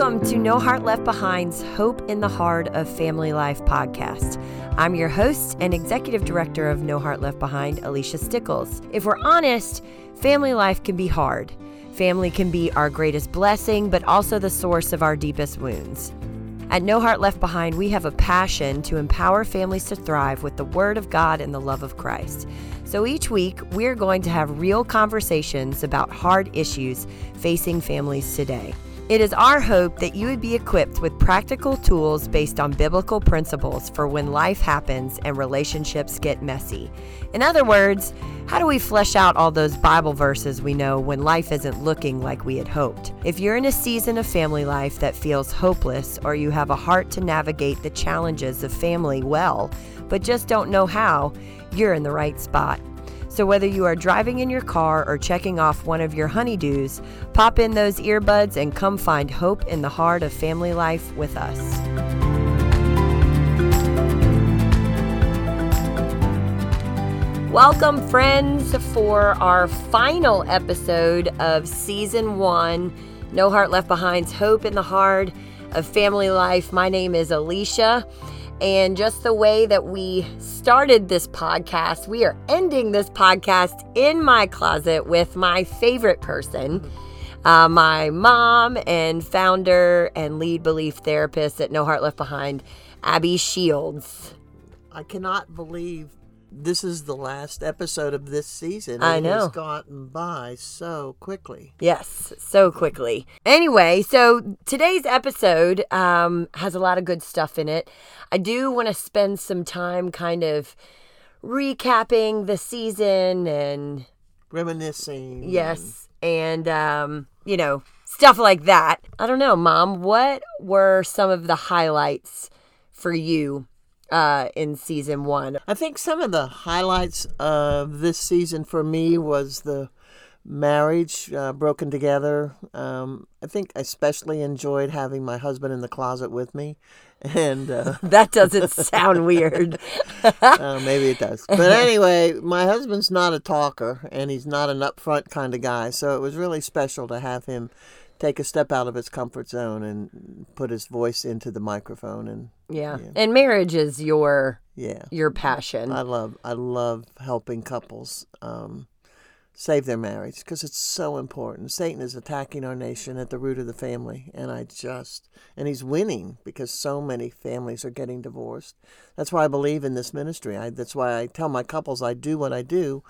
Welcome to No Heart Left Behind's Hope in the Hard of Family Life podcast. I'm your host and executive director of No Heart Left Behind, Alicia Stickles. If we're honest, family life can be hard. Family can be our greatest blessing, but also the source of our deepest wounds. At No Heart Left Behind, we have a passion to empower families to thrive with the Word of God and the love of Christ. So each week, we're going to have real conversations about hard issues facing families today. It is our hope that you would be equipped with practical tools based on biblical principles for when life happens and relationships get messy. In other words, how do we flesh out all those Bible verses we know when life isn't looking like we had hoped? If you're in a season of family life that feels hopeless or you have a heart to navigate the challenges of family well, but just don't know how, you're in the right spot. So, whether you are driving in your car or checking off one of your honeydews, pop in those earbuds and come find hope in the hard of family life with us. Welcome, friends, for our final episode of season one No Heart Left Behind's Hope in the Hard of Family Life. My name is Alicia. And just the way that we started this podcast, we are ending this podcast in my closet with my favorite person, uh, my mom and founder and lead belief therapist at No Heart Left Behind, Abby Shields. I cannot believe this is the last episode of this season. I it know. has gotten by so quickly. Yes, so quickly. Anyway, so today's episode um, has a lot of good stuff in it. I do want to spend some time kind of recapping the season and Reminiscing. Yes. And, um, you know, stuff like that. I don't know, Mom, what were some of the highlights for you uh, in season one? I think some of the highlights of this season for me was the marriage uh, broken together. Um, I think I especially enjoyed having my husband in the closet with me. And uh, That doesn't sound weird. uh, maybe it does. But anyway, my husband's not a talker and he's not an upfront kind of guy. So it was really special to have him take a step out of his comfort zone and put his voice into the microphone. And Yeah. And marriage is your yeah, your passion. I love I love helping couples um, save their marriage because it's so important. Satan is attacking our nation at the root of the family, and I just and he's winning because so many families are getting divorced. That's why I believe in this ministry. I, that's why I tell my couples I do what I do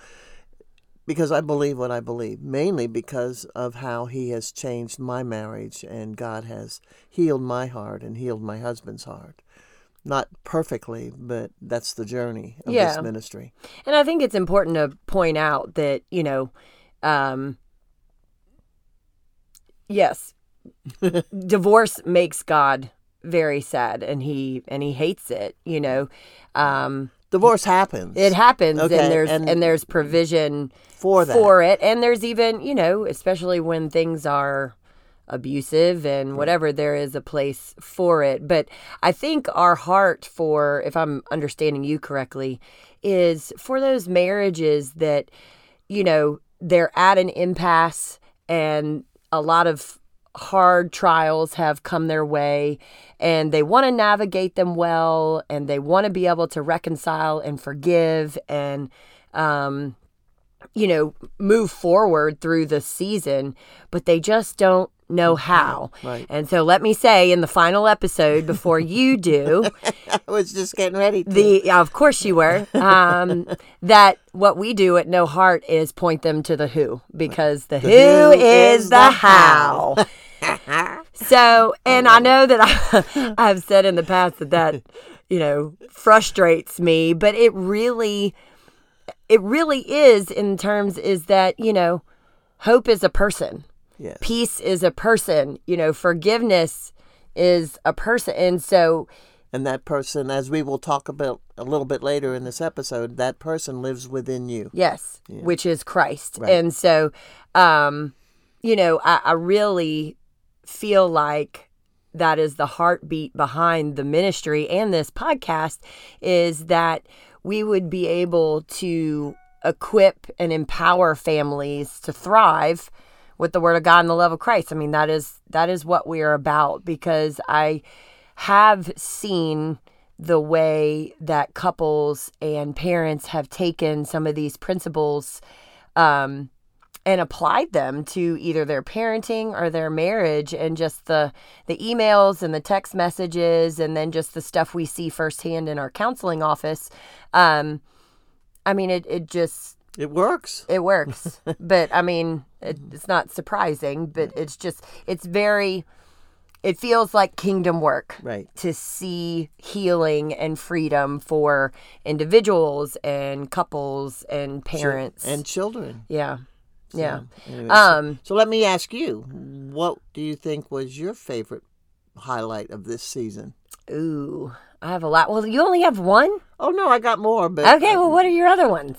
because I believe what I believe, mainly because of how he has changed my marriage and God has healed my heart and healed my husband's heart. Not perfectly, but that's the journey of Yeah. this ministry. And I think it's important to point out that, you know, um, yes, divorce makes God very sad and he and he hates it, you know. Um, Divorce happens it happens Okay, and there's and- and, there's provision for that. for it and there's even, you know, especially when things are abusive and whatever there is a place for it. But i think our heart for if i'm understanding you correctly is for those marriages that you know they're at an impasse and a lot of hard trials have come their way and they want to navigate them well and they want to be able to reconcile and forgive and um you know move forward through the season but they just don't know how Right. and so let me say in the final episode before you do I was just getting ready. To. the of course you were um, that what we do at no heart is point them to the who because the, who, who is, is the the how so and i know that I, i've said in the past that that you know frustrates me but it really it really is in terms is that you know hope is a person yes. peace is a person you know forgiveness is a person and so And that person, as we will talk about a little bit later in this episode, that person lives within you. Yes, which is Christ. Right. And so, um, you know, I, I really feel like that is the heartbeat behind the ministry and this podcast is that we would be able to equip and empower families to thrive with the word of God and the love of Christ. I mean, that is that is what we are about because I have seen the way that couples and parents have taken some of these principles um, and applied them to either their parenting or their marriage and just the the emails and the text messages and then just the stuff we see firsthand in our counseling office um, i mean it, it just It works. it works but i mean it, it's not surprising but it's just it's very it feels like kingdom work Right. to see healing and freedom for individuals and couples and parents. And children. yeah. Yeah. Anyway, so- um So let me ask you, what do you think was your favorite highlight of this season? ooh i have a lot. Well you only have one? Oh no, I got more, but okay well what are your other ones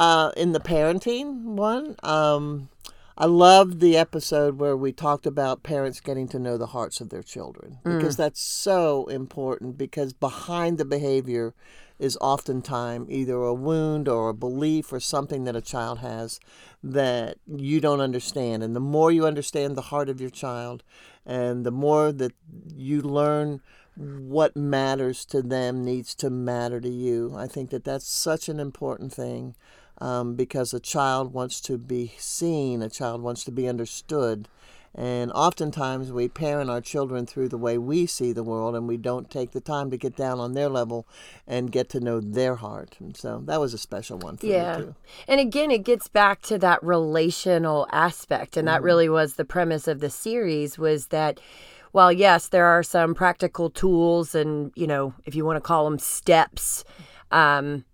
uh, in the parenting one, um, I loved the episode where we talked about parents getting to know the hearts of their children because that's so important. Because behind the behavior is oftentimes either a wound or a belief or something that a child has that you don't understand. And the more you understand the heart of your child, and the more that you learn what matters to them needs to matter to you. I think that that's such an important thing um, because a child wants to be seen, a child wants to be understood. And oftentimes we parent our children through the way we see the world, and we don't take the time to get down on their level and get to know their heart. And so that was a special one for Yeah. me, too. And again, it gets back to that relational aspect. And that really was the premise of the series was that while yes, there are some practical tools and, you know, if you want to call them steps, um,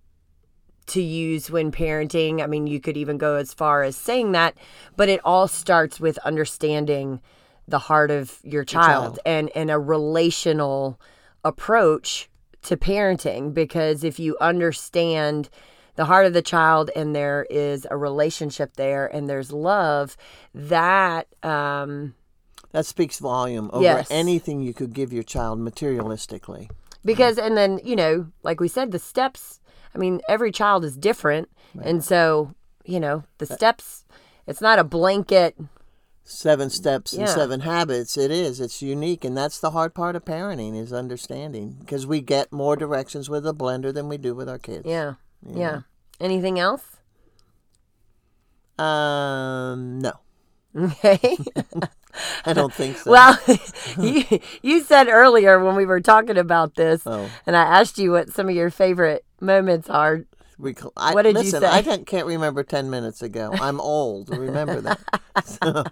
to use when parenting. I mean, you could even go as far as saying that, but it all starts with understanding the heart of your child, child. and and a relational approach to parenting because if you understand the heart of the child and there is a relationship there and there's love that um That speaks volume over Yes. anything you could give your child materialistically. because and then you know like we said the steps i mean every child is different. And so you know the steps it's not a blanket. Seven steps and seven habits. It is. It's unique. And that's the hard part of parenting is understanding because we get more directions with a blender than we do with our kids. Yeah. Yeah, anything else? Um no okay. I don't think so. Well you, you said earlier when we were talking about this Oh. and i asked you what some of your favorite moments are we, cl- I, what did you say? I can't, can't remember 10 minutes ago. I'm old. Remember that. So,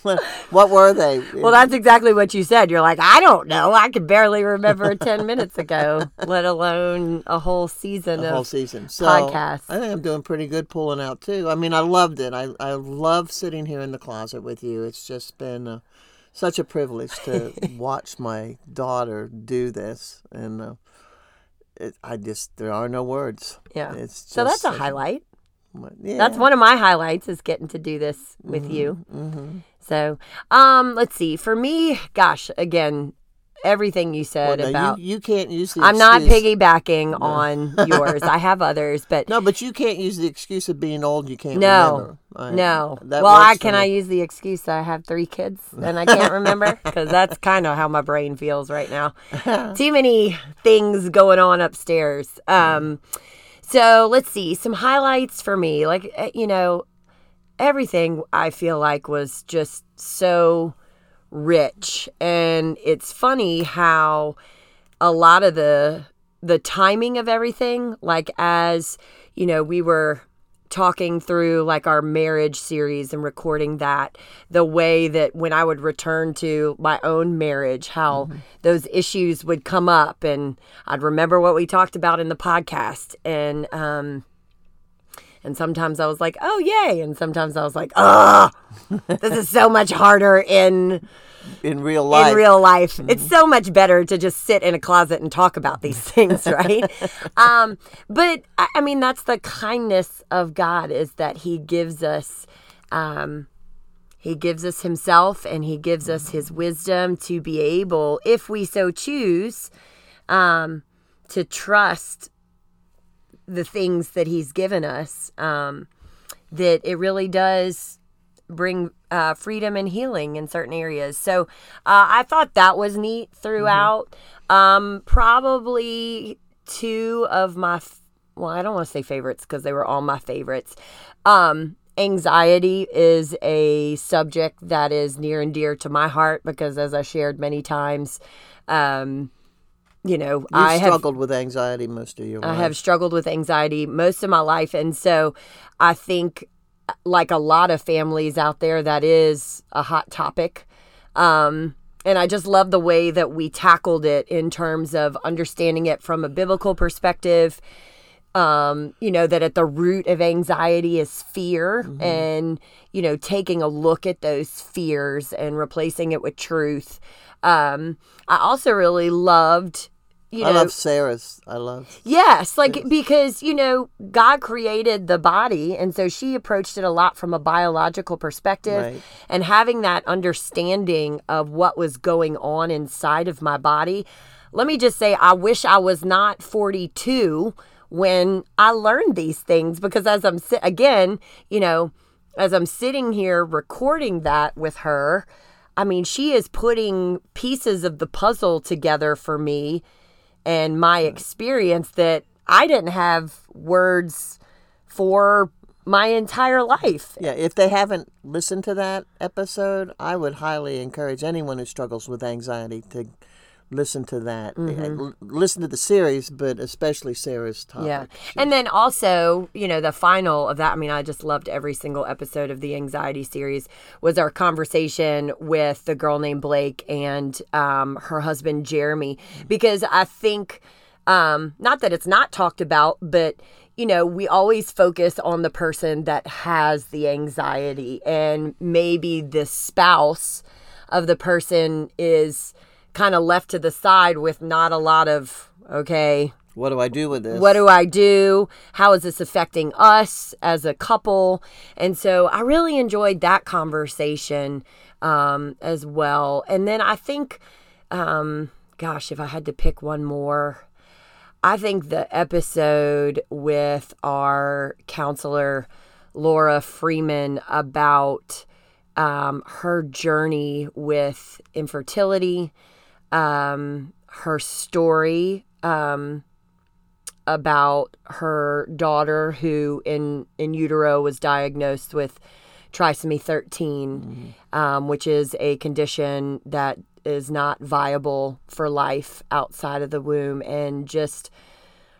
what, what were they? well that's exactly what you said you're like i don't know i could barely remember 10 minutes ago let alone a whole season of whole season. So podcast. I think I'm doing pretty good pulling out too. I mean, I loved it. I I love sitting here in the closet with you. It's just been uh, such a privilege to watch my daughter do this, and uh, it, I just there are no words. yeah It's so that's a highlight Yeah. That's one of my highlights is getting to do this with you. Mm-hmm. So, um, let's see. For me, gosh, again, everything you Well, said now, about. you, you can't use the. I'm not excuse- piggybacking on yours. I have others, but No, but you can't use the excuse of being old. You can't no, remember. I- no. Well, I can I use the excuse that I have three kids and I can't remember because that's kind of how my brain feels right now. Too many things going on upstairs. Um, so let's see some highlights for me. Like eh, you know, everything I feel like was just so rich, and it's funny how a lot of the the timing of everything, like as you know, we were talking through like our marriage series and recording that the way that when I would return to my own marriage how those issues would come up. And I'd remember what we talked about in the podcast. And um and sometimes I was like oh yay and sometimes I was like oh this is so much harder in in real life. in real life. It's so much better to just sit in a closet and talk about these things, right? um, but I I mean, that's the kindness of God is that He gives us. Um, he gives us himself and he gives us his wisdom to be able, if we so choose, um, to trust the things that he's given us. Um, that it really does bring uh, freedom and healing in certain areas. So uh, I thought that was neat throughout. Um, probably two of my, f- well, I don't want to say favorites because they were all my favorites. Um, anxiety is a subject that is near and dear to my heart because, as I shared many times, um, you know, You I have struggled with anxiety most of your I life. have struggled with anxiety most of my life. And so I think, like a lot of families out there, that is a hot topic. Um, and I just love the way that we tackled it in terms of understanding it from a biblical perspective. Um, you know, that at the root of anxiety is fear, and, you know, taking a look at those fears and replacing it with truth. Um, I also really loved, you know, I love Sarah's. I love. Yes, like because you know God created the body, and so she approached it a lot from a biological perspective, Right. and having that understanding of what was going on inside of my body. Let me just say, I wish I was not 42 when I learned these things because as I'm si- again, you know, as I'm sitting here recording that with her, I mean, she is putting pieces of the puzzle together for me and my experience that I didn't have words for my entire life. Yeah, if they haven't listened to that episode, I would highly encourage anyone who struggles with anxiety to listen to that. Mm-hmm. L- listen to the series, but especially Sarah's topic. Yeah. And then also, you know, the final of that, I mean, I just loved every single episode of the anxiety series was our conversation with the girl named Blake and um, her husband Jeremy because I think um, not that it's not talked about, but you know, we always focus on the person that has the anxiety and maybe the spouse of the person is kind of left to the side with not a lot of okay, What do I do with this? what do I do? How is this affecting us as a couple? And so I really enjoyed that conversation um, as well. And then I think, um, gosh, if I had to pick one more, I think the episode with our counselor, Laura Freeman, about um, her journey with infertility, um, her story um, about her daughter who in in utero was diagnosed with trisomy 13 um, which is a condition that is not viable for life outside of the womb and just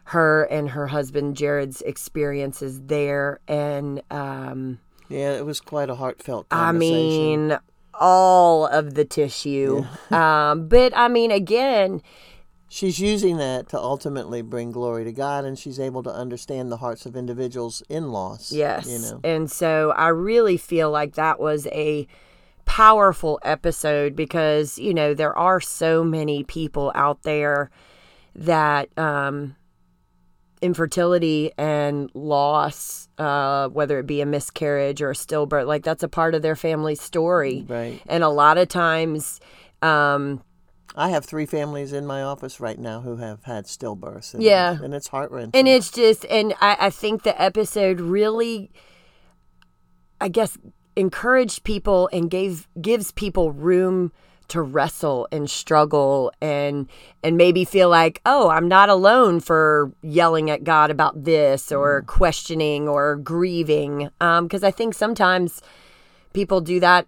her and her husband jared's experiences there and um, Yeah, it was quite a heartfelt I conversation. mean, all of the tissue. um, but I mean, again, she's using that to ultimately bring glory to God, and she's able to understand the hearts of individuals in loss. yes. you know. And so I really feel like that was a powerful episode because, you know, there are so many people out there that um, infertility and loss, uh, whether it be a miscarriage or a stillbirth, like that's a part of their family story. Right. And a lot of times, um, I have three families in my office right now who have had stillbirths. And, Yeah. and it's heart wrenching. and it's just and I, I think the episode really i guess encouraged people and gave gives people room to wrestle and struggle and and maybe feel like oh i'm not alone for yelling at god about this or mm. questioning or grieving. Um, because i think sometimes people do that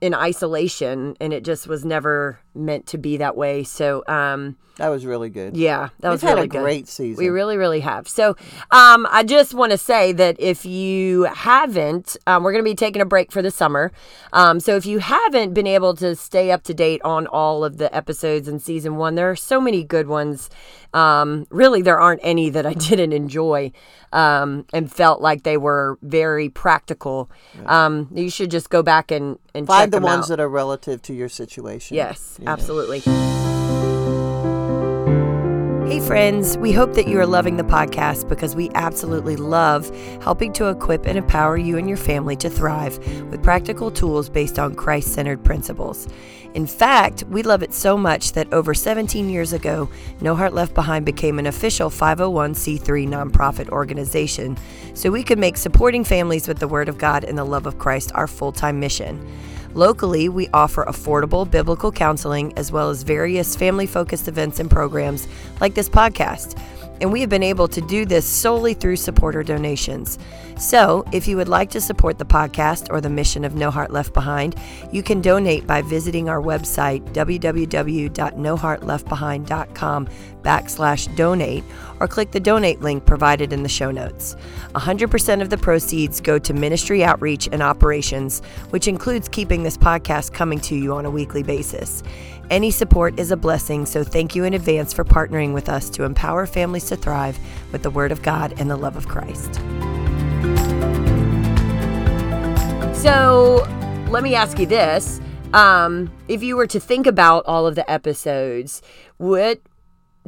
in isolation and it just was never meant to be that way so um that was really good. yeah that was We've had really a good great season. we really, really have. So, um, I just want to say that if you haven't, um, we're going to be taking a break for the summer. Um, so, if you haven't been able to stay up to date on all of the episodes in season one, there are so many good ones. Um, really, there aren't any that I didn't enjoy um, and felt like they were very practical. Um, you should just go back and, and check Find the ones out. that are relative to your situation. Yes. Absolutely. Hey, friends, we hope that you are loving the podcast because we absolutely love helping to equip and empower you and your family to thrive with practical tools based on Christ centered principles. In fact, we love it so much that over 17 years ago, No Heart Left Behind became an official 501c3 nonprofit organization so we could make supporting families with the Word of God and the love of Christ our full time mission. Locally, we offer affordable biblical counseling as well as various family focused events and programs like this podcast. And we have been able to do this solely through supporter donations. So, if you would like to support the podcast or the mission of No Heart Left Behind, you can donate by visiting our website, www.noheartleftbehind.com backslash donate, or click the donate link provided in the show notes. 100% of the proceeds go to ministry outreach and operations, which includes keeping this podcast coming to you on a weekly basis. Any support is a blessing, so thank you in advance for partnering with us to empower families to thrive with the Word of God and the love of Christ. So let me ask you this. Um, if you were to think about all of the episodes, what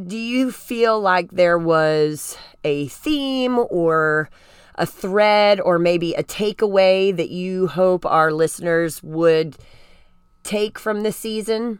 do you feel like there was a theme or a thread or maybe a takeaway that you hope our listeners would take from this season?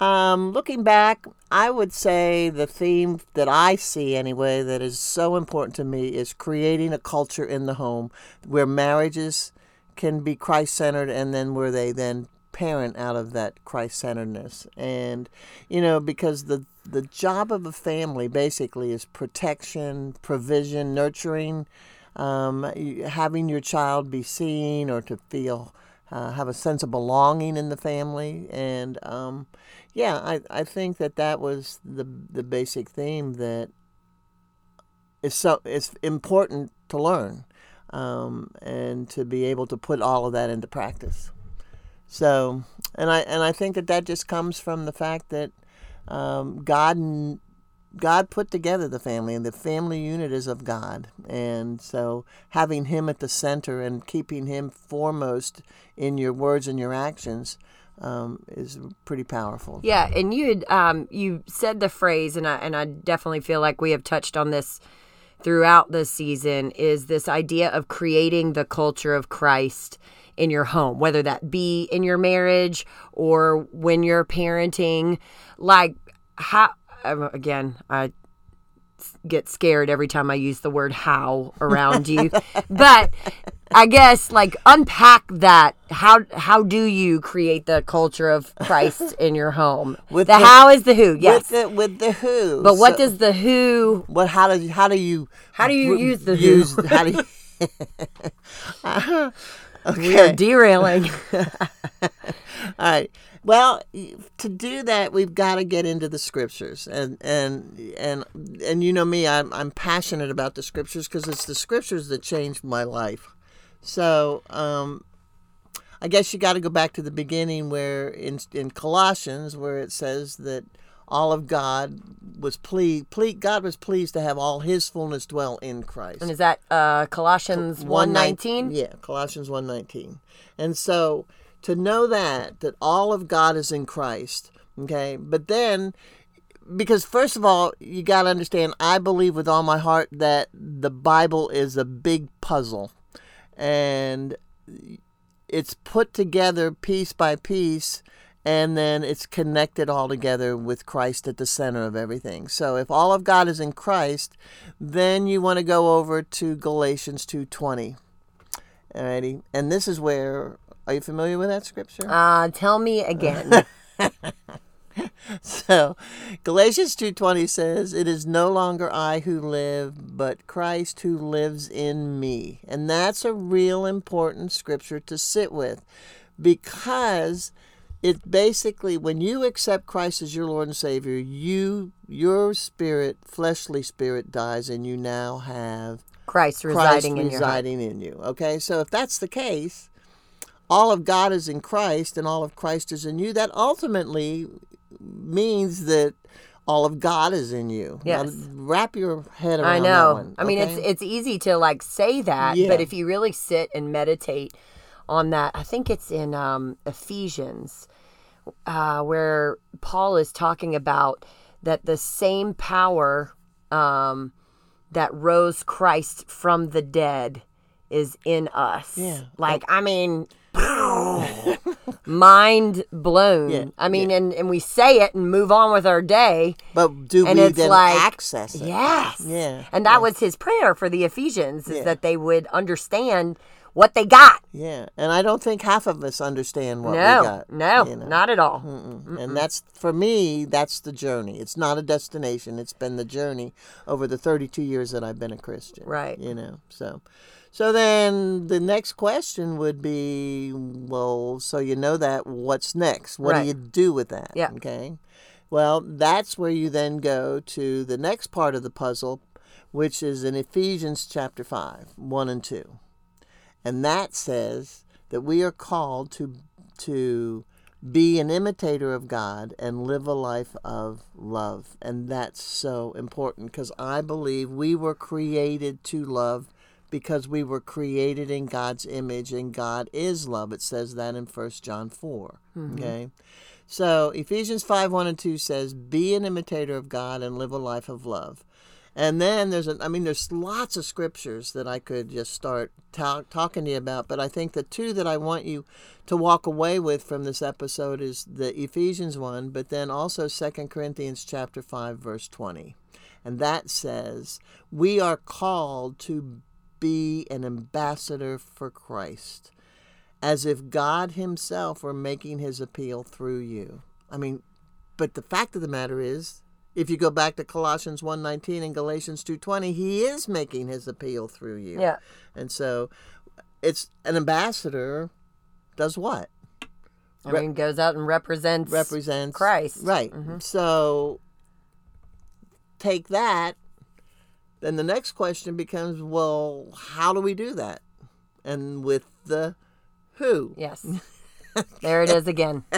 Um, looking back, I would say the theme that I see anyway that is so important to me is creating a culture in the home where marriages can be Christ centered and then where they then parent out of that Christ centeredness. And, you know, because the the job of a family basically is protection, provision, nurturing, um, having your child be seen or to feel uh, have a sense of belonging in the family and um, yeah, I, I think that that was the the basic theme that is so it's important to learn um, and to be able to put all of that into practice. So, and I and I think that that just comes from the fact that um, God God put together the family, and the family unit is of God. And so, having Him at the center and keeping Him foremost in your words and your actions um, is pretty powerful. Yeah, and you had um, you said the phrase, and I and I definitely feel like we have touched on this throughout this season. Is this idea of creating the culture of Christ in your home, whether that be in your marriage or when you're parenting, like how um, again I get scared every time I use the word how around you. but I guess like unpack that. How how do you create the culture of Christ in your home? With the, the how is the who, yes. With the, with the who. But what does the who What how do you, how do you How do you use the use, who? How do you uh, okay. We are derailing. All right. Well, to do that, we've got to get into the scriptures, and and and and you know me, I'm I'm passionate about the scriptures because it's the scriptures that changed my life. So, um, I guess you got to go back to the beginning, where in in Colossians, where it says that all of God was pleased. Ple- God was pleased to have all His fullness dwell in Christ. And is that uh, Colossians one nineteen? Yeah, Colossians one nineteen. And so to know that that all of God is in Christ. Okay, but then because first of all, you got to understand. I believe with all my heart that the Bible is a big puzzle, and it's put together piece by piece and then it's connected all together with Christ at the center of everything. So if all of God is in Christ, then you want to go over to Galatians 2:20. Alrighty, and this is where are you familiar with that scripture? Uh, tell me again. so, Galatians 2:20 says, "It is no longer I who live, but Christ who lives in me." And that's a real important scripture to sit with because it basically when you accept Christ as your Lord and Savior, you your spirit, fleshly spirit dies and you now have Christ residing, Christ in, residing in you. Okay? So if that's the case, all of God is in Christ and all of Christ is in you, that ultimately means that all of God is in you. Yes. Now, wrap your head around I know. One, I mean, it's it's easy to like say that, yeah. but if you really sit and meditate on that, I think it's in um, Ephesians uh, where Paul is talking about that the same power um, that rose Christ from the dead is in us. Yeah. Like, I mean, mind blown. Yeah, I mean, and, and we say it and move on with our day. But do And we it's then like- access it? Yes. Yeah, And that was his prayer for the Ephesians is Yeah. that they would understand what they got. Yeah, and I don't think half of us understand what no, we got. no, you know. not at all. Mm-mm. And that's for me. That's the journey. It's not a destination. It's been the journey over the 32 years that I've been a Christian. Right. You know. So, so then the next question would be, well, so you know that. What's next? What Right. do you do with that? Yeah. Okay. Well, that's where you then go to the next part of the puzzle, which is in Ephesians chapter five, one and two and that says that we are called to to be an imitator of God and live a life of love and that's so important because I believe we were created to love because we were created in God's image and God is love. It says that in 1 John 4 mm-hmm. okay? So Ephesians 5 1 and 2 says be an imitator of God and live a life of love. And then there's, a, I mean, there's lots of scriptures that I could just start ta- talking to you about. But I think the two that I want you to walk away with from this episode is the Ephesians one, but then also Second Corinthians chapter five, verse twenty, and that says we are called to be an ambassador for Christ, as if God Himself were making His appeal through you. I mean, but the fact of the matter is if you go back to Colossians 1:19 and Galatians 2:20, he is making his appeal through you. Yeah. And so it's an ambassador does what? I mean, goes out and represents Represents Christ. Right. Mhm. So take that then the next question becomes, well, how do we do that? And with the who? Yes. there it is again.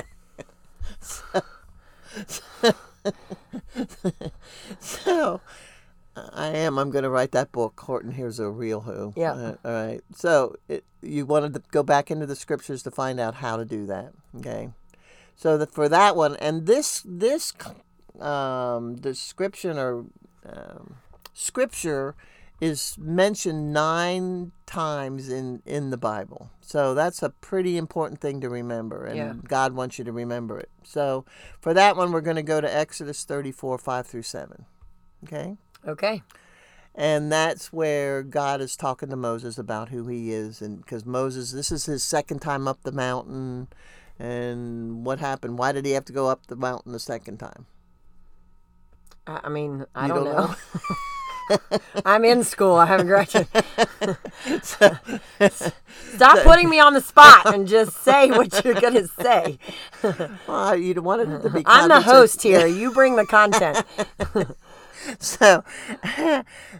So I am. I'm going to write that book. Horton, here's a real who. Yeah. Uh, all right. So it, you wanted to go back into the scriptures to find out how to do that. Okay. So that for that one, and this this um, description or um, scripture is mentioned nine times in in the Bible. So that's a pretty important thing to remember, and Yeah. God wants you to remember it. So for that one, we're going to go to Exodus 34, 5 through 7. Okay? Okay. And that's where God is talking to Moses about who he is. And because Moses, this is his second time up the mountain. And what happened? Why did he have to go up the mountain the second time? I I mean, I don't, don't know. I'm in school. I haven't graduated. Stop putting me on the spot and just say what you're going to say. Well, you wanted it to be I'm the host here. You bring the content. so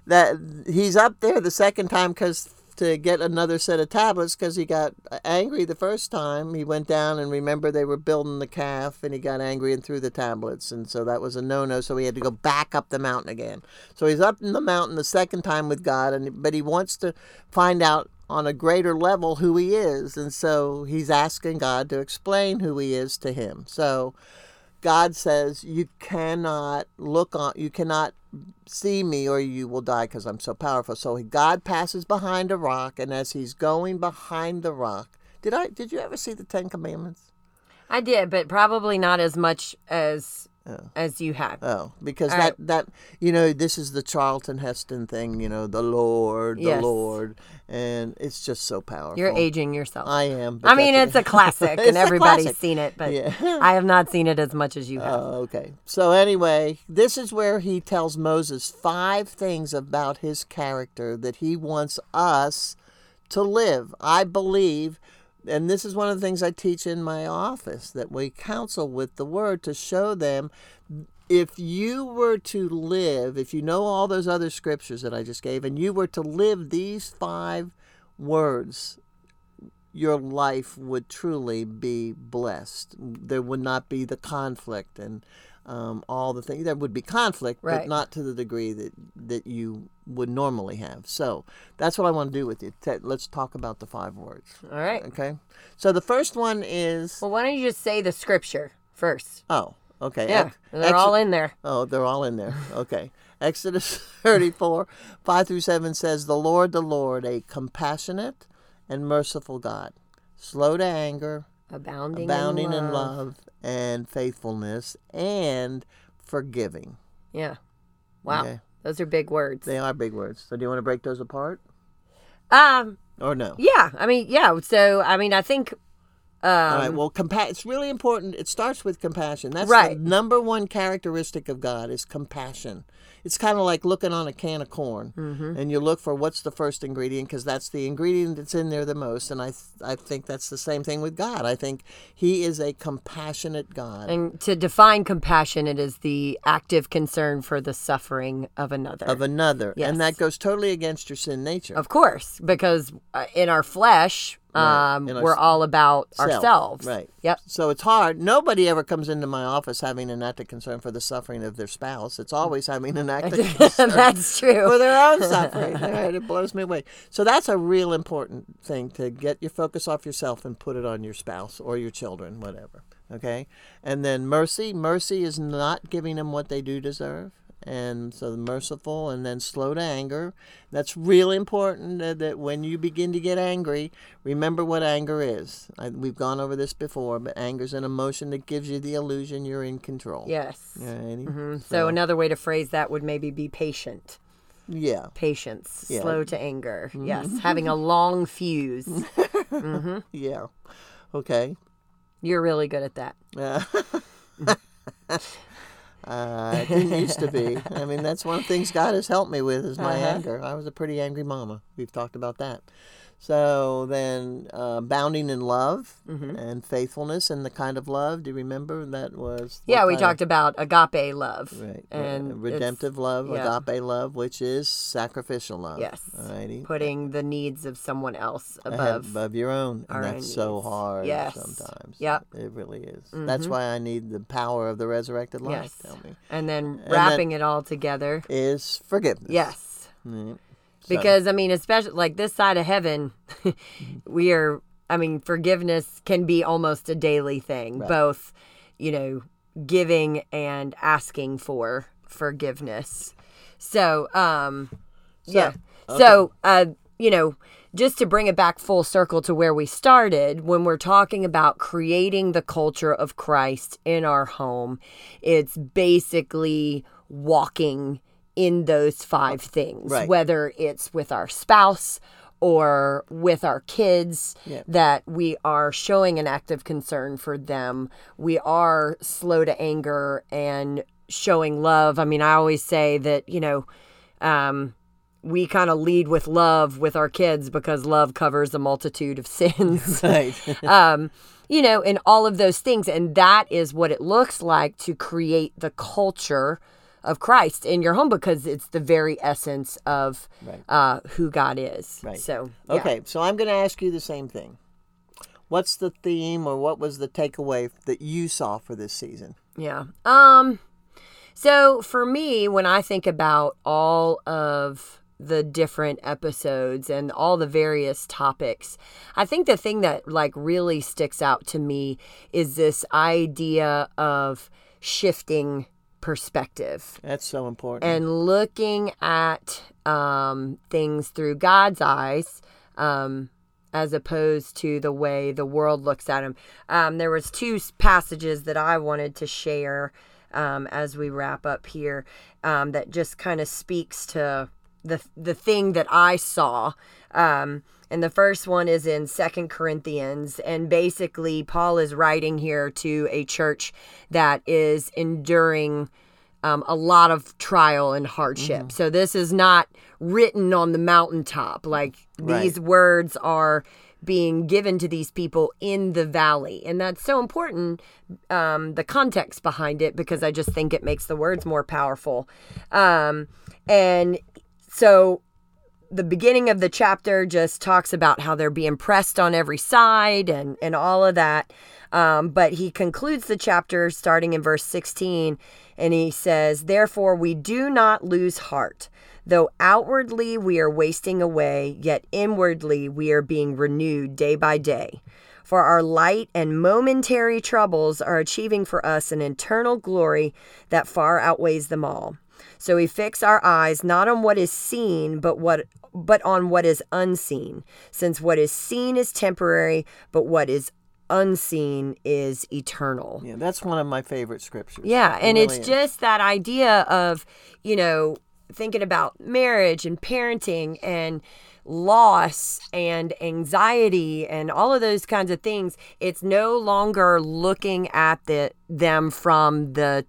that he's up there the second time because to get another set of tablets because he got angry the first time. He went down and remember they were building the calf and he got angry and threw the tablets. And so that was a no-no so he had to go back up the mountain again. So he's up in the mountain the second time with god and but he wants to find out on a greater level who he is. And so he's asking god to explain who he is to him. So God says you cannot look on, you cannot see me or you will die because I'm so powerful. So God passes behind a rock, and as he's going behind the rock, did I? Did you ever see the Ten Commandments? I did, but probably not as much as Oh. as you have. Oh, because All that that you know this is the Charlton Heston thing. You know, the Lord, the Yes. Lord, and it's just so powerful. You're aging yourself. I am. but I mean, it's a classic, It's and everybody's classic. seen it, but Yeah. I have not seen it as much as you have. Oh, okay. So anyway, this is where he tells Moses five things about his character that he wants us to live. I believe, and this is one of the things I teach in my office that we counsel with the word to show them if you were to live, if you know all those other scriptures that I just gave, and you were to live these five words your life would truly be blessed. There would not be the conflict and um, all the things. There would be conflict, but not to the degree that that you would normally have. So that's what I want to do with you. Let's talk about the five words. All right. Okay. So the first one is Well, why don't you just say the scripture first? oh Okay. Yeah, Ex- they're Exo- all in there. Oh, they're all in there. Okay. Exodus 34, 5 through 7 says, The Lord, the Lord, a compassionate and merciful God, slow to anger, Abounding, abounding in, in love. love and faithfulness, and forgiving. Yeah. Wow. Okay. Those are big words. They are big words. So do you want to break those apart? Um. Or no? Yeah. I mean, yeah. So I mean, I think. Um, All right. Well, compa- it's really important. It starts with compassion. That's Right. the number one characteristic of God is compassion. It's kind of like looking on a can of corn, Mm-hmm. and you look for what's the first ingredient because that's the ingredient that's in there the most. And I, th- I think that's the same thing with God. I think He is a compassionate God And to define compassion, it is the active concern for the suffering of another. of another, Yes. and that goes totally against your sin nature. Of course, because uh, in our flesh, Right, um, our we're all about Self, ourselves. Right. Yep. So it's hard. Nobody ever comes into my office having an active concern for the suffering of their spouse. It's always having an active concern That's for their own suffering. Right, it blows me away. So that's a real important thing to get your focus off yourself and put it on your spouse or your children, whatever. Okay? And then mercy. Mercy is not giving them what they do deserve. And so the merciful and then slow to anger. That's really important that, that when you begin to get angry, remember what anger is. I, we've gone over this before, but anger is an emotion that gives you the illusion you're in control. Yes. Alrighty? Mhm. So another way to phrase that would maybe be patient. Yeah. Patience, Yeah. Mm-hmm. slow to anger. Yes, having a long fuse. Yeah. Okay. You're really good at that. Uh, uh, it didn't used to be. I mean, that's one of the things God has helped me with is my Uh-huh. anger. I was a pretty angry mama. We've talked about that. So then, uh, bounding in love Mm-hmm. and faithfulness and the kind of love. Do you remember that was? Yeah, we talked about agape love. Right. and redemptive love, yeah. agape love, which is sacrificial love. Yes. Alrighty. Putting the needs of someone else above. above your own, and that's so needs. hard Yes. sometimes. Yep. it really is. That's why I need the power of the resurrected life. Yes. Tell me And then wrapping it all together. is forgiveness. Yes. Mm. Because I mean, especially like this side of heaven, we are. I mean, forgiveness can be almost a daily thing, both, you know, giving and asking for forgiveness. So, um, yeah. So, uh, you know, just to bring it back full circle to where we started, when we're talking about creating the culture of Christ in our home, it's basically walking in those five things, Right. whether it's with our spouse or with our kids, Yeah. that we are showing an active concern for them. We are slow to anger and showing love. I mean, I always say that, you know, um, we kind of lead with love with our kids because love covers a multitude of sins. Right. um, you know, and all of those things. And that is what it looks like to create the culture of Christ in your home because it's the very essence of Right. uh, who God is. Right. So, yeah. okay, so I'm going to ask you the same thing. What's the theme or what was the takeaway that you saw for this season? Yeah. Um so for me when I think about all of the different episodes and all the various topics, I think the thing that like really sticks out to me is this idea of shifting perspective That's so important. and looking at um, things through God's eyes, um, as opposed to the way the world looks at them. Um, there was two passages that I wanted to share um, as we wrap up here um, that just kind of speaks to the the thing that I saw. Um, and the first one is in Second Corinthians, and basically Paul is writing here to a church that is enduring um, a lot of trial and hardship. So this is not written on the mountaintop. Like these words are being given to these people in the valley, and that's so important. Um, the context behind it, because I just think it makes the words more powerful. Um, and so the beginning of the chapter just talks about how they're being pressed on every side and, and all of that. Um, but he concludes the chapter starting in verse 16 and he says, Therefore, we do not lose heart. Though outwardly we are wasting away, yet inwardly we are being renewed day by day. For our light and momentary troubles are achieving for us an eternal glory that far outweighs them all. So we fix our eyes not on what is seen, but what but on what is unseen, since what is seen is temporary, but what is unseen is eternal. Yeah, that's one of my favorite scriptures. Yeah, It and really it's is. just that idea of, you know, thinking about marriage and parenting and loss and anxiety and all of those kinds of things. It's no longer looking at the them from the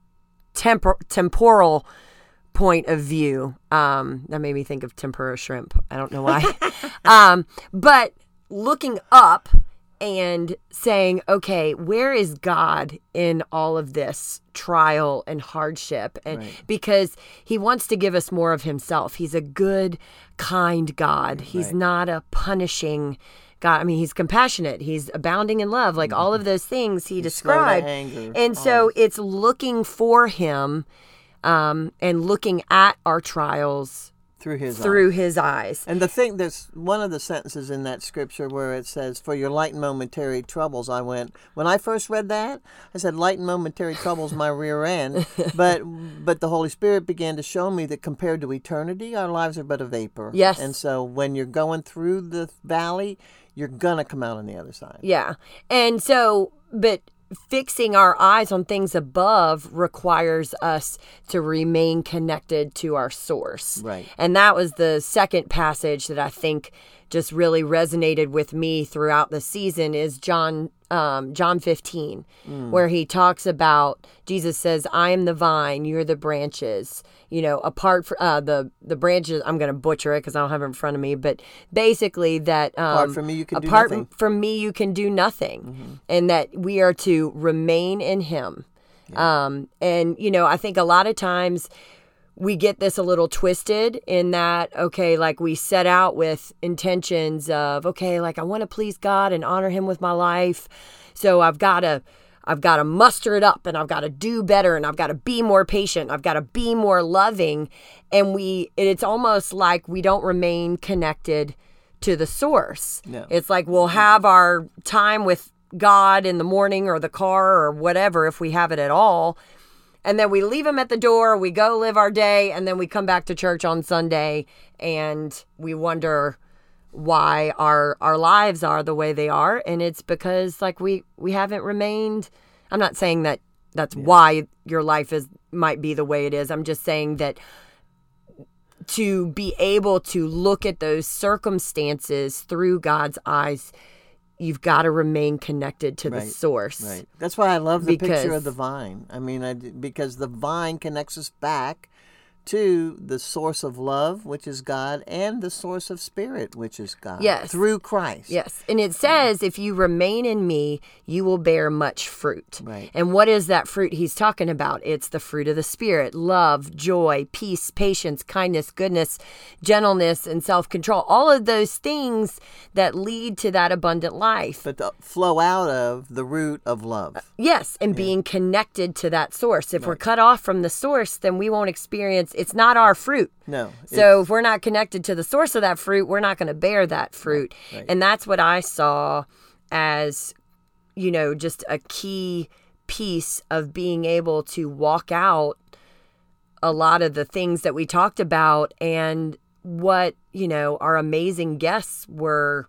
tempor- temporal point of view. Um, that made me think of tempura shrimp. I don't know why. um, but looking up and saying, okay, where is God in all of this trial and hardship? And Right. because he wants to give us more of himself. He's a good, kind God. He's Right. not a punishing God. I mean, he's compassionate. He's abounding in love. Like all of those things he Mm-hmm. To described. anger, And so it's looking for him um, and looking at our trials through his eyes. through his eyes. And the thing, that's one of the sentences in that scripture where it says, "For your light and momentary troubles." I went when I first read that. I said, "Light and momentary troubles, my rear end." But but the Holy Spirit began to show me that compared to eternity, our lives are but a vapor. Yes. And so when you're going through the valley, you're gonna come out on the other side. Yeah. And so, but fixing our eyes on things above requires us to remain connected to our source. Right. And that was the second passage that I think just really resonated with me throughout the season is John um, John 15, where he talks about Jesus says, "I am the vine, you're the branches." You know, apart from uh, the the branches, I'm going to butcher it because I don't have it in front of me, but basically that um, Apart from me, you can do apart nothing. from me, you can do nothing, and that we are to remain in Him. Um, and you know, I think a lot of times we get this a little twisted in that okay like we set out with intentions of okay like i want to please god and honor him with my life. So i've got to i've got to muster it up and i've got to do better and i've got to be more patient. I've got to be more loving. And we it's almost like we don't remain connected to the source. No. it's like we'll have our time with god in the morning or the car or whatever if we have it at all and then we leave them at the door we go live our day and then we come back to church on sunday and we wonder why our our lives are the way they are and it's because like we we haven't remained i'm not saying that that's why your life is might be the way it is i'm just saying that to be able to look at those circumstances through god's eyes you've got to remain connected to the source Right. That's why I love the picture of the vine. I mean, I because the vine connects us back to the source of love, which is God, and the source of spirit, which is God. Yes. Through Christ. Yes. And it says, if you remain in me, you will bear much fruit. Right. And what is that fruit he's talking about? It's the fruit of the Spirit love, joy, peace, patience, kindness, goodness, gentleness, and self control. All of those things that lead to that abundant life. But flow out of the root of love. Yes, and being connected to that source. If we're cut off from the source, then we won't experience it's not our fruit. No. So if we're not connected to the source of that fruit, we're not going to bear that fruit. right. And that's what I saw as, you know, just a key piece of being able to walk out a lot of the things that we talked about and what, you know, our amazing guests were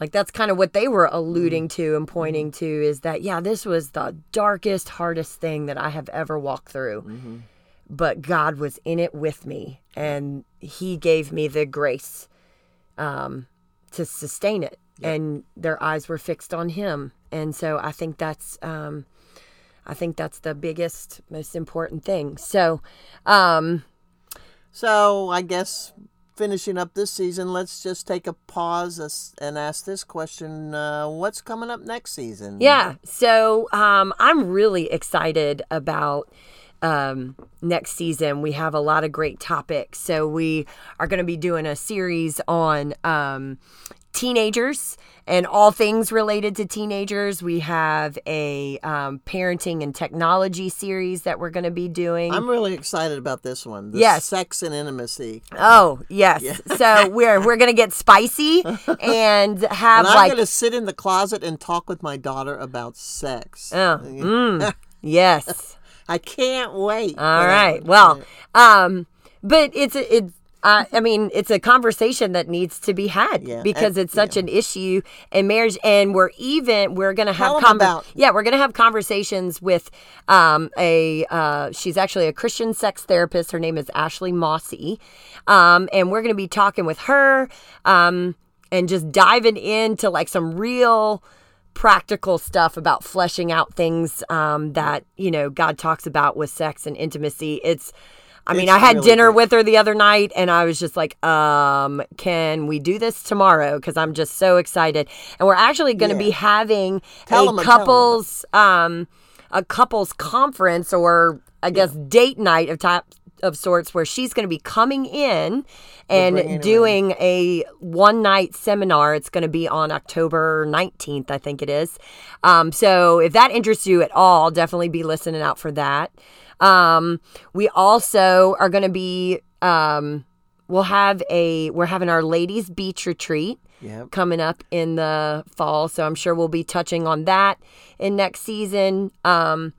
like that's kind of what they were alluding mm-hmm. to and pointing mm-hmm. to is that yeah, this was the darkest, hardest thing that I have ever walked through mm-hmm. But God was in it with me, and He gave me the grace um, to sustain it. And their eyes were fixed on Him, and so I think that's um, I think that's the biggest, most important thing. So, um, So I guess finishing up this season, let's just take a pause and ask this question: uh, What's coming up next season? yeah. So um, I'm really excited about um, next season. We have a lot of great topics. So we are going to be doing a series on um, teenagers and all things related to teenagers. We have a um, parenting and technology series that we're going to be doing. I'm really excited about this one. The Yes. sex and intimacy. oh yes, so we're we're going to get spicy and have And I'm like going to sit in the closet and talk with my daughter about sex. oh, mm, yes. I can't wait. All right. Well, um, but it's a, it's. Uh, I mean, it's a conversation that needs to be had Yeah, because and- it's such an issue in marriage, and we're even we're gonna have Tell 'em conver- about- yeah we're gonna have conversations with um, a uh, she's actually a Christian sex therapist. Her name is Ashley Mossy, um, and we're gonna be talking with her um, and just diving into like some real practical stuff about fleshing out things um, that you know God talks about with sex and intimacy. It's I mean, It's I had really dinner good. with her the other night and I was just like, um, can we do this tomorrow? Because I'm just so excited. And we're actually going to be having Tell a couples, um, a couples conference or I guess date night of type of sorts where she's going to be coming in and in. doing a one night seminar. It's going to be on October 19th, I think it is. Um, so if that interests you at all, definitely be listening out for that. Um, we also are going to be, um, we'll have a, we're having our ladies beach retreat Yep. coming up in the fall. So I'm sure we'll be touching on that in next season. Um,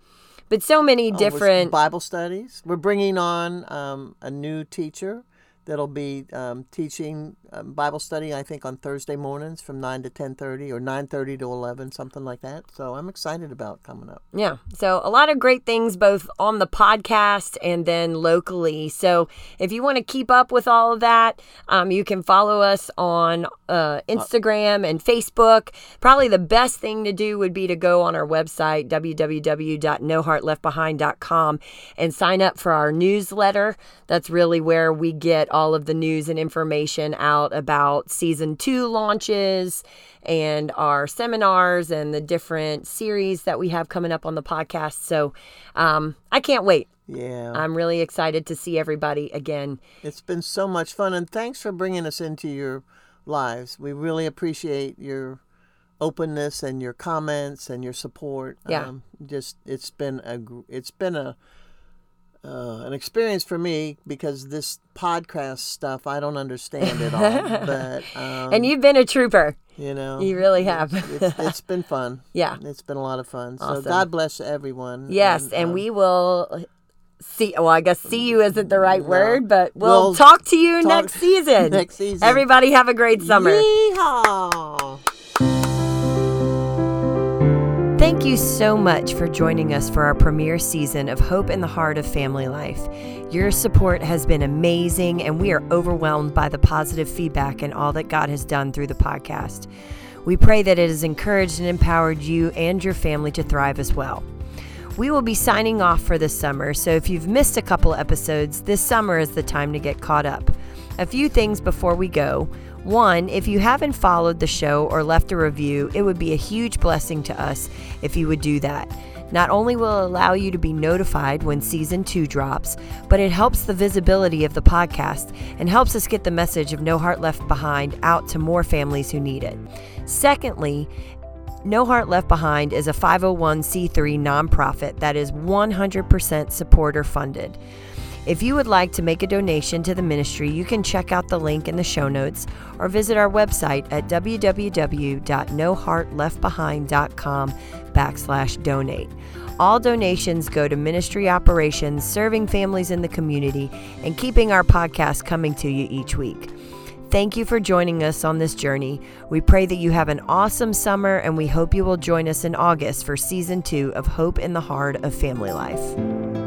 but so many Oh, different, Bible studies. We're bringing on um, a new teacher that'll be um, teaching Bible study. I think on Thursday mornings from nine to ten thirty or nine thirty to eleven, something like that. So I'm excited about coming up. Yeah. So a lot of great things both on the podcast and then locally. So if you want to keep up with all of that, um, you can follow us on uh, Instagram and Facebook. Probably the best thing to do would be to go on our website, www.noheartleftbehind.com, and sign up for our newsletter. That's really where we get all of the news and information out about season two launches and our seminars and the different series that we have coming up on the podcast. So um, I can't wait. Yeah, I'm really excited to see everybody again. it's been so much fun, and thanks for bringing us into your lives. We really appreciate your openness and your comments and your support. Yeah. Um, just it's been a it's been a uh, an experience for me because this podcast stuff I don't understand at all. but um, and you've been a trooper. you know, You really have. it's, it's been fun. Yeah. It's been a lot of fun. Awesome. So God bless everyone. Yes, and um, we will see. Well, I guess see you isn't the right word, but we'll, We'll talk to you talk next season. next season. Everybody have a great summer. Yeehaw! Thank you so much for joining us for our premiere season of Hope in the Hard of Family Life. Your support has been amazing, and we are overwhelmed by the positive feedback and all that God has done through the podcast. We pray that it has encouraged and empowered you and your family to thrive as well. We will be signing off for this summer, so if you've missed a couple episodes, this summer is the time to get caught up. A few things before we go. One, if you haven't followed the show or left a review, it would be a huge blessing to us if you would do that. Not only will it allow you to be notified when season two drops, but it helps the visibility of the podcast and helps us get the message of No Heart Left Behind out to more families who need it. Secondly, no Heart Left Behind is a 501c3 nonprofit that is 100% supporter funded. If you would like to make a donation to the ministry, you can check out the link in the show notes or visit our website at www.noheartleftbehind.com backslash donate. All donations go to ministry operations, serving families in the community, and keeping our podcast coming to you each week. Thank you for joining us on this journey. We pray that you have an awesome summer, and we hope you will join us in August for season two of Hope in the Hard of Family Life.